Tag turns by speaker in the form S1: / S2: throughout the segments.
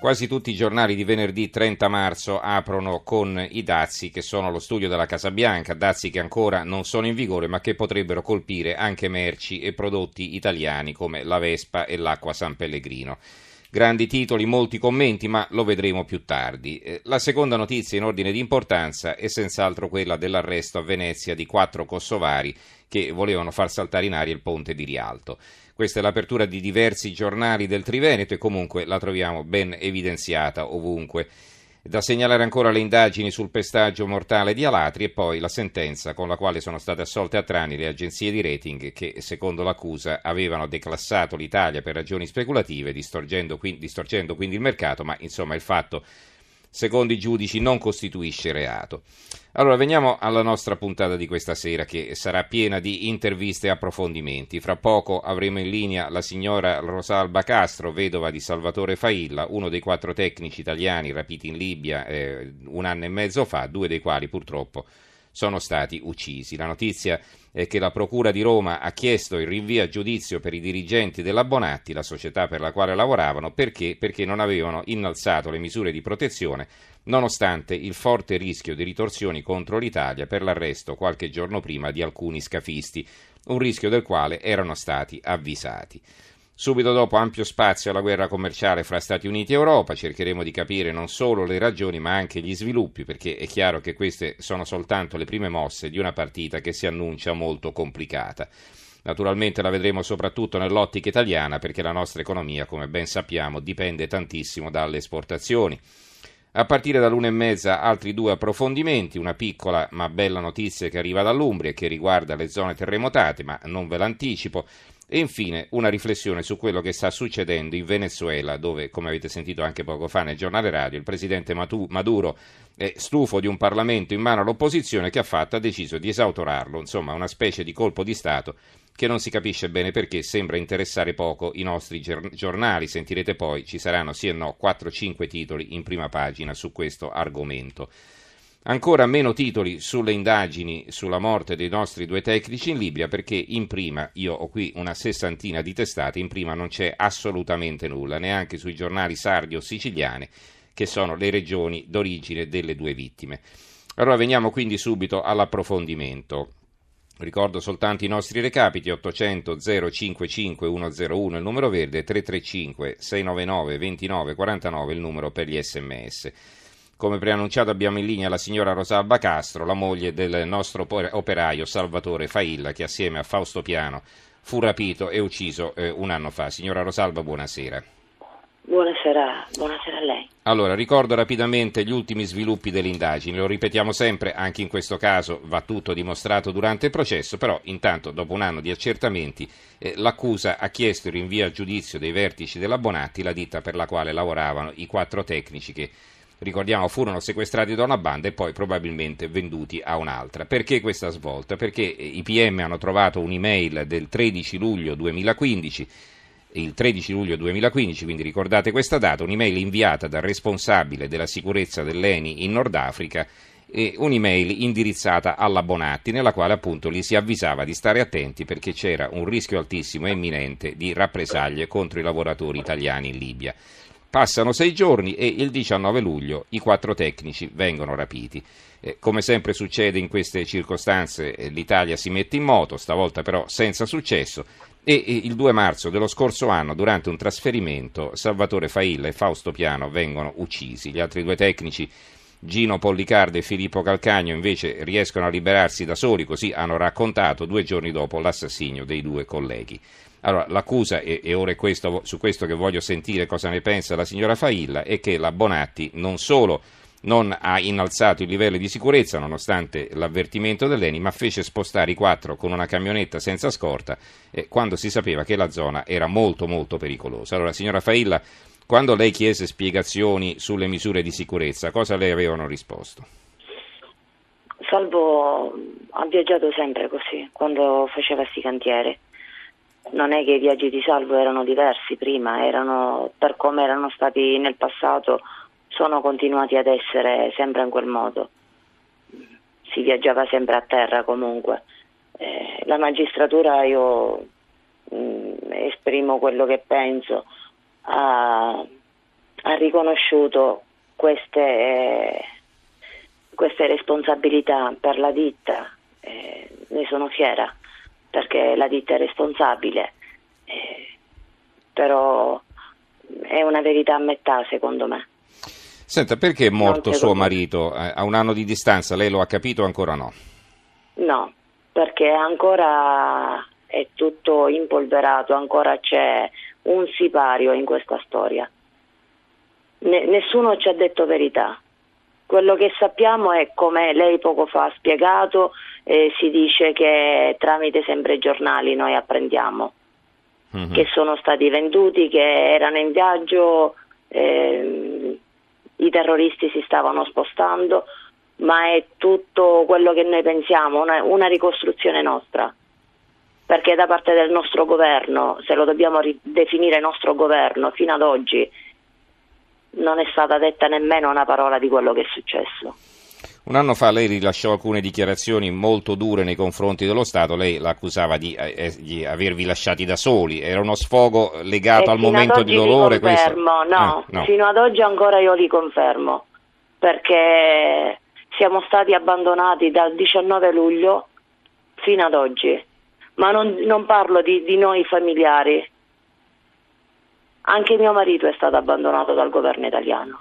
S1: Quasi tutti i giornali di venerdì 30 marzo aprono con i dazi che sono lo studio della Casa Bianca, dazi che ancora non sono in vigore ma che potrebbero colpire anche merci e prodotti italiani come la Vespa e l'acqua San Pellegrino. Grandi titoli, molti commenti, ma lo vedremo più tardi. Eh, la seconda notizia in ordine di importanza è senz'altro quella dell'arresto a Venezia di quattro kosovari che volevano far saltare in aria il ponte di Rialto. Questa è l'apertura di diversi giornali del Triveneto e comunque la troviamo ben evidenziata ovunque. Da segnalare ancora le indagini sul pestaggio mortale di Alatri e poi la sentenza con la quale sono state assolte a Trani le agenzie di rating che, secondo l'accusa, avevano declassato l'Italia per ragioni speculative, distorcendo, quindi il mercato, ma insomma il fatto secondo i giudici non costituisce reato. Allora veniamo alla nostra puntata di questa sera che sarà piena di interviste e approfondimenti. Fra poco avremo in linea la signora Rosalba Castro, vedova di Salvatore Failla, uno dei quattro tecnici italiani rapiti in Libia eh, un anno e mezzo fa, due dei quali purtroppo sono stati uccisi. La notizia è che la Procura di Roma ha chiesto il rinvio a giudizio per i dirigenti della Bonatti, la società per la quale lavoravano, perché? Perché non avevano innalzato le misure di protezione, nonostante il forte rischio di ritorsioni contro l'Italia per l'arresto qualche giorno prima di alcuni scafisti, un rischio del quale erano stati avvisati. Subito dopo ampio spazio alla guerra commerciale fra Stati Uniti e Europa, cercheremo di capire non solo le ragioni ma anche gli sviluppi, perché è chiaro che queste sono soltanto le prime mosse di una partita che si annuncia molto complicata. Naturalmente la vedremo soprattutto nell'ottica italiana perché la nostra economia, come ben sappiamo, dipende tantissimo dalle esportazioni. A partire dall'una e mezza altri due approfondimenti, una piccola ma bella notizia che arriva dall'Umbria e che riguarda le zone terremotate, ma non ve l'anticipo. E infine una riflessione su quello che sta succedendo in Venezuela, dove, come avete sentito anche poco fa nel giornale radio, il presidente Maduro è stufo di un Parlamento in mano all'opposizione che ha fatto, ha deciso di esautorarlo, insomma una specie di colpo di Stato che non si capisce bene perché sembra interessare poco i nostri giornali. Sentirete poi, ci saranno sì e no 4-5 titoli in prima pagina su questo argomento. Ancora meno titoli sulle indagini sulla morte dei nostri due tecnici in Libia perché in prima, io ho qui una sessantina di testate, in prima non c'è assolutamente nulla, neanche sui giornali sardi o siciliani, che sono le regioni d'origine delle due vittime. Allora veniamo quindi subito all'approfondimento. Ricordo soltanto i nostri recapiti 800 055 101 il numero verde 335 699 29 49 il numero per gli sms. Come preannunciato abbiamo in linea la signora Rosalba Castro, la moglie del nostro operaio Salvatore Failla, che assieme a Fausto Piano fu rapito e ucciso eh, un anno fa. Signora Rosalba, buonasera.
S2: Buonasera, buonasera a lei.
S1: Allora, ricordo rapidamente gli ultimi sviluppi delle indagini, lo ripetiamo sempre, anche in questo caso va tutto dimostrato durante il processo, però intanto dopo un anno di accertamenti eh, l'accusa ha chiesto il rinvio a giudizio dei vertici della Bonatti, la ditta per la quale lavoravano i quattro tecnici che ricordiamo furono sequestrati da una banda e poi probabilmente venduti a un'altra. Perché questa svolta? Perché i PM hanno trovato un'email del 13 luglio 2015 il 13 luglio 2015, quindi ricordate questa data, un'email inviata dal responsabile della sicurezza dell'ENI in Nord Africa e un'email indirizzata alla Bonatti nella quale appunto li si avvisava di stare attenti perché c'era un rischio altissimo e imminente di rappresaglie contro i lavoratori italiani in Libia. Passano sei giorni e il 19 luglio i quattro tecnici vengono rapiti. Eh, come sempre succede in queste circostanze, eh, l'Italia si mette in moto, stavolta però senza successo, e il 2 marzo dello scorso anno, durante un trasferimento, Salvatore Failla e Fausto Piano vengono uccisi. Gli altri due tecnici, Gino Pollicardo e Filippo Calcagno, invece riescono a liberarsi da soli, così hanno raccontato due giorni dopo l'assassinio dei due colleghi. Allora, l'accusa, e, e ora è questo, su questo che voglio sentire cosa ne pensa la signora Failla, è che la Bonatti non solo non ha innalzato i livelli di sicurezza nonostante l'avvertimento dell'ENI, ma fece spostare i quattro con una camionetta senza scorta eh, quando si sapeva che la zona era molto molto pericolosa. Allora, signora Failla, Quando lei chiese spiegazioni sulle misure di sicurezza, cosa le avevano risposto?
S2: Salvo ha viaggiato sempre così, quando faceva questi cantieri. Non è che i viaggi di Salvo erano diversi prima, erano per come erano stati nel passato, sono continuati ad essere sempre in quel modo. Si viaggiava sempre a terra comunque. Eh, la magistratura io mh, mm, esprimo quello che penso, ha, ha riconosciuto queste, eh, queste, responsabilità per la ditta, eh, ne sono fiera perché la ditta è responsabile, eh, però è una verità a metà secondo me.
S1: Senta, perché è morto suo marito eh, a un anno di distanza? Lei lo ha capito o ancora no?
S2: No, perché ancora è tutto impolverato, ancora c'è un sipario in questa storia. Ne- nessuno ci ha detto verità. Quello che sappiamo è come lei poco fa ha spiegato, eh, si dice che tramite sempre i giornali noi apprendiamo mm-hmm. che sono stati venduti, che erano in viaggio, eh, i terroristi si stavano spostando, ma è tutto quello che noi pensiamo, una, una ricostruzione nostra perché da parte del nostro governo, se lo dobbiamo definire nostro governo, fino ad oggi non è stata detta nemmeno una parola di quello che è successo.
S1: Un anno fa lei rilasciò alcune dichiarazioni molto dure nei confronti dello Stato, lei l'accusava di, eh, eh di avervi lasciati da soli, era uno sfogo legato
S2: e
S1: al momento di dolore?
S2: Confermo, no, eh, no, fino ad oggi ancora io li confermo, perché siamo stati abbandonati dal 19 luglio fino ad oggi ma non, non parlo di, di, noi familiari. Anche mio marito è stato abbandonato dal governo italiano,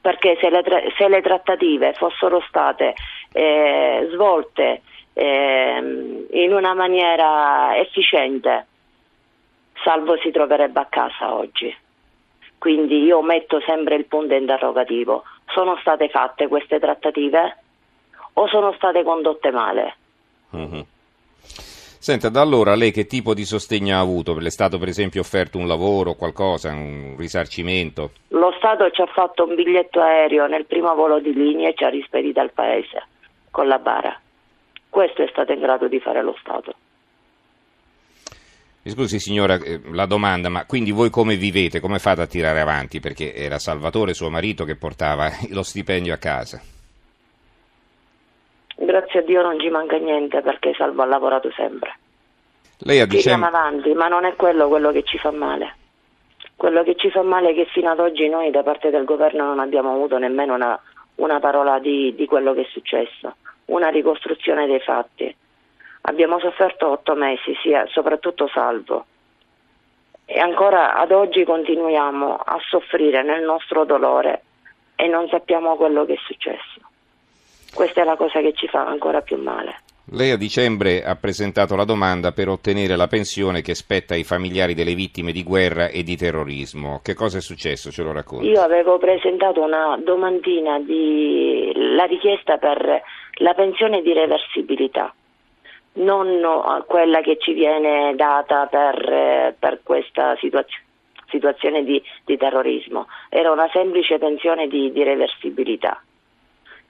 S2: perché se le, se le trattative fossero state eh, svolte eh, in una maniera efficiente, Salvo si troverebbe a casa oggi. Quindi io metto sempre il punto interrogativo. Sono state fatte queste trattative o sono state condotte male? Mm-hmm.
S1: Senta, da allora lei che tipo di sostegno ha avuto? Le è stato per esempio offerto un lavoro, qualcosa, un risarcimento?
S2: Lo Stato ci ha fatto un biglietto aereo nel primo volo di linea e ci ha rispedito al paese con la bara. Questo è stato in grado di fare lo Stato.
S1: Mi scusi signora, eh, la domanda, ma quindi voi come vivete? Come fate a tirare avanti? Perché era Salvatore, suo marito, che portava lo stipendio a casa
S2: grazie a Dio non ci manca niente perché Salvo ha lavorato sempre.
S1: Lei ha
S2: Tiriamo dicem- avanti, ma non è quello quello che ci fa male. Quello che ci fa male è che fino ad oggi noi da parte del governo non abbiamo avuto nemmeno una, una parola di, di quello che è successo, una ricostruzione dei fatti. Abbiamo sofferto otto mesi, sia, soprattutto Salvo. E ancora ad oggi continuiamo a soffrire nel nostro dolore e non sappiamo quello che è successo. Questa è la cosa che ci fa ancora più male.
S1: Lei a dicembre ha presentato la domanda per ottenere la pensione che spetta ai familiari delle vittime di guerra e di terrorismo. Che cosa è successo? Ce lo racconta?
S2: Io avevo presentato una domandina di la richiesta per la pensione di reversibilità, non quella che ci viene data per, per questa situazio, situazione di, di, terrorismo, era una semplice pensione di, di reversibilità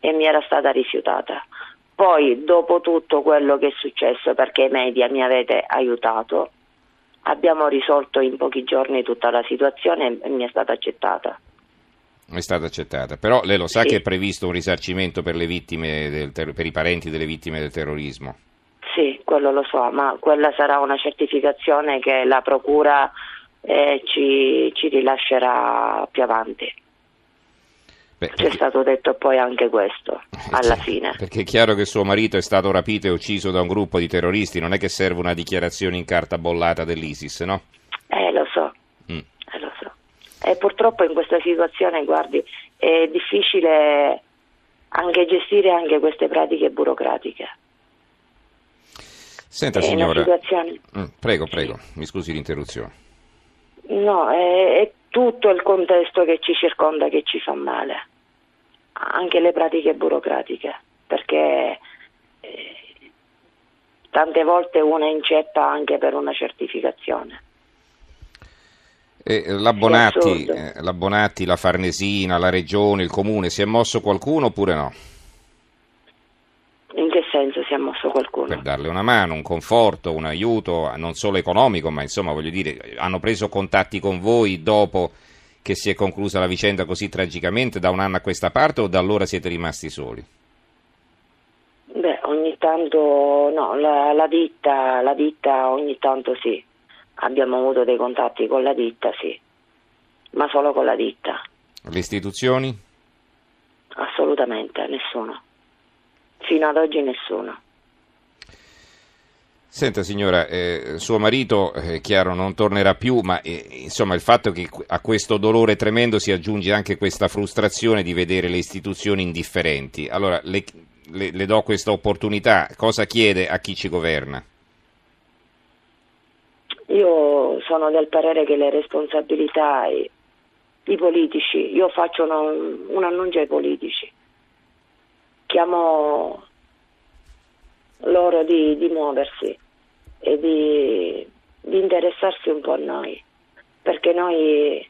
S2: e mi era stata rifiutata. Poi, dopo tutto quello che è successo, perché i media mi avete aiutato, abbiamo risolto in pochi giorni tutta la situazione e mi è stata accettata.
S1: È stata accettata, però lei lo sa sì. che è previsto un risarcimento per, ter- per i parenti delle vittime del terrorismo?
S2: Sì, quello lo so, ma quella sarà una certificazione che la Procura eh, ci, ci rilascerà più avanti. Beh, C'è stato detto poi anche questo, alla
S1: cioè,
S2: fine.
S1: Perché è chiaro che suo marito è stato rapito e ucciso da un gruppo di terroristi, non è che serve una dichiarazione in carta bollata dell'ISIS, no?
S2: Eh, lo so, mm. eh, lo so. E purtroppo in questa situazione, guardi, è difficile anche gestire anche queste pratiche burocratiche.
S1: Senta signora, situazione... mm, prego, prego, sì. mi scusi l'interruzione.
S2: No, è, è tutto il contesto che ci circonda che ci fa male, anche le pratiche burocratiche, perché eh, tante volte una inceppa anche per una certificazione.
S1: Eh, la, Bonatti, eh, la Bonatti, la Farnesina, la Regione, il Comune, si è mosso qualcuno oppure no?
S2: In che senso si è mosso qualcuno?
S1: Per darle una mano, un conforto, un aiuto, non solo economico, ma insomma voglio dire, hanno preso contatti con voi dopo che si è conclusa la vicenda così tragicamente da un anno a questa parte o da allora siete rimasti soli?
S2: Beh, ogni tanto no, la, la, ditta, la ditta ogni tanto sì, abbiamo avuto dei contatti con la ditta, sì, ma solo con la ditta.
S1: Le istituzioni?
S2: Assolutamente, nessuno. Fino ad oggi nessuno.
S1: Senta signora, eh, suo marito è chiaro non tornerà più, ma eh, insomma il fatto che a questo dolore tremendo si aggiunge anche questa frustrazione di vedere le istituzioni indifferenti. Allora le, le, le do questa opportunità, cosa chiede a chi ci governa?
S2: Io sono del parere che le responsabilità, i, i politici, io faccio una, un annuncio ai politici, chiamo loro di, di muoversi e di, di interessarsi un po' a noi, perché noi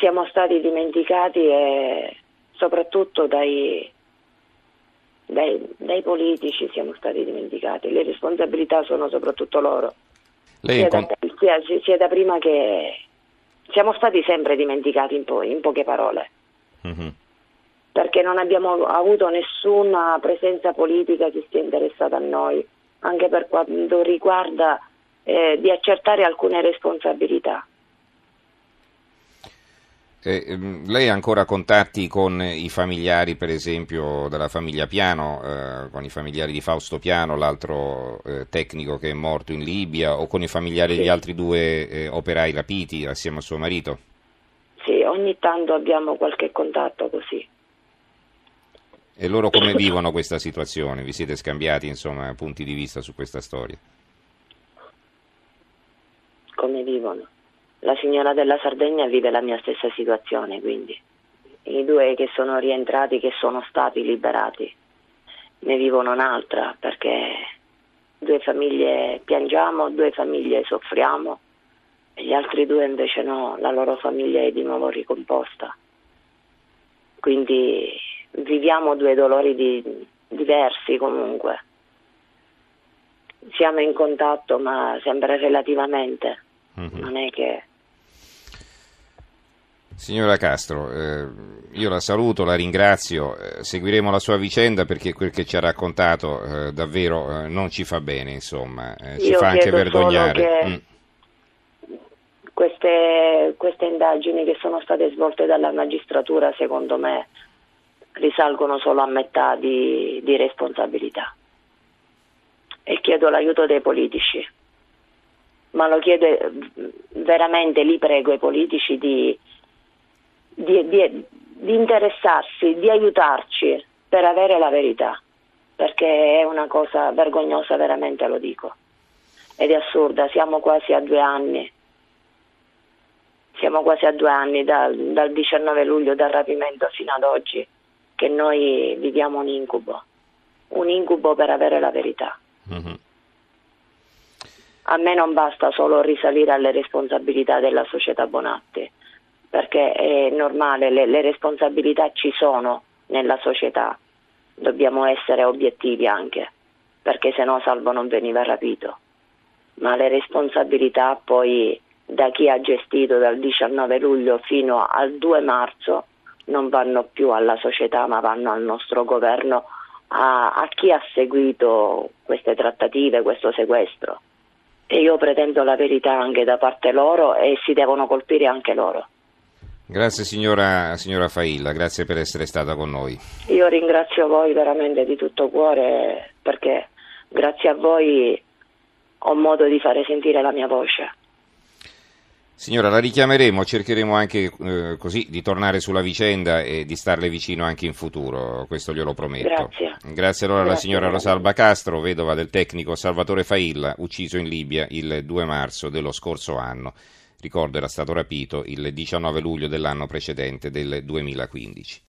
S2: siamo stati dimenticati e soprattutto dai, dai, dai, politici siamo stati dimenticati, le responsabilità sono soprattutto loro, sia, da, sia, sia, da, prima che siamo stati sempre dimenticati in, po- in poche parole, mm-hmm. Perché non abbiamo avuto nessuna presenza politica che sia interessata a noi anche per quanto riguarda eh, di accertare alcune responsabilità.
S1: Eh, lei ha ancora contatti con i familiari, per esempio, della famiglia Piano, eh, con i familiari di Fausto Piano, l'altro eh, tecnico che è morto in Libia, o con i familiari sì. degli altri due eh, operai rapiti assieme a suo marito?
S2: Sì, ogni tanto abbiamo qualche contatto così.
S1: E loro come vivono questa situazione? Vi siete scambiati insomma, punti di vista su questa storia?
S2: Come vivono? La signora della Sardegna vive la mia stessa situazione, quindi i due che sono rientrati, che sono stati liberati, ne vivono un'altra perché due famiglie piangiamo, due famiglie soffriamo e gli altri due invece no, la loro famiglia è di nuovo ricomposta. Quindi viviamo due dolori di, diversi comunque. Siamo in contatto ma sempre relativamente, mm-hmm. non è che...
S1: Signora Castro, eh, io la saluto, la ringrazio, eh, seguiremo la sua vicenda perché quel che ci ha raccontato eh, davvero eh, non ci fa bene, insomma, eh, ci
S2: io
S1: fa anche vergognare.
S2: Mm. Queste, queste indagini che sono state svolte dalla magistratura, secondo me, risalgono solo a metà di, di responsabilità. E chiedo l'aiuto dei politici, ma lo chiedo veramente, li prego ai politici di, di, di, di interessarsi, di aiutarci per avere la verità, perché è una cosa vergognosa, veramente lo dico, ed è assurda, siamo quasi a due anni. Siamo quasi a due anni dal, dal 19 luglio dal rapimento fino ad oggi che noi viviamo un incubo, un incubo per avere la verità. Mm-hmm. A me non basta solo risalire alle responsabilità della società Bonatti, perché è normale, le, le responsabilità ci sono nella società, dobbiamo essere obiettivi anche, perché se no Salvo non veniva rapito, ma le responsabilità poi da chi ha gestito dal 19 luglio fino al 2 marzo non vanno più alla società ma vanno al nostro governo, a, a chi ha seguito queste trattative, questo sequestro. E io pretendo la verità anche da parte loro e si devono colpire anche loro.
S1: Grazie signora, signora Failla, grazie per essere stata con noi.
S2: Io ringrazio voi veramente di tutto cuore perché grazie a voi ho modo di fare sentire la mia voce.
S1: Signora, la richiameremo, cercheremo anche eh, così di tornare sulla vicenda e di starle vicino anche in futuro, questo glielo prometto.
S2: Grazie.
S1: Grazie allora alla signora Rosalba Castro, vedova del tecnico Salvatore Failla, ucciso in Libia il 2 marzo dello scorso anno. Ricordo era stato rapito il 19 luglio dell'anno precedente del 2015.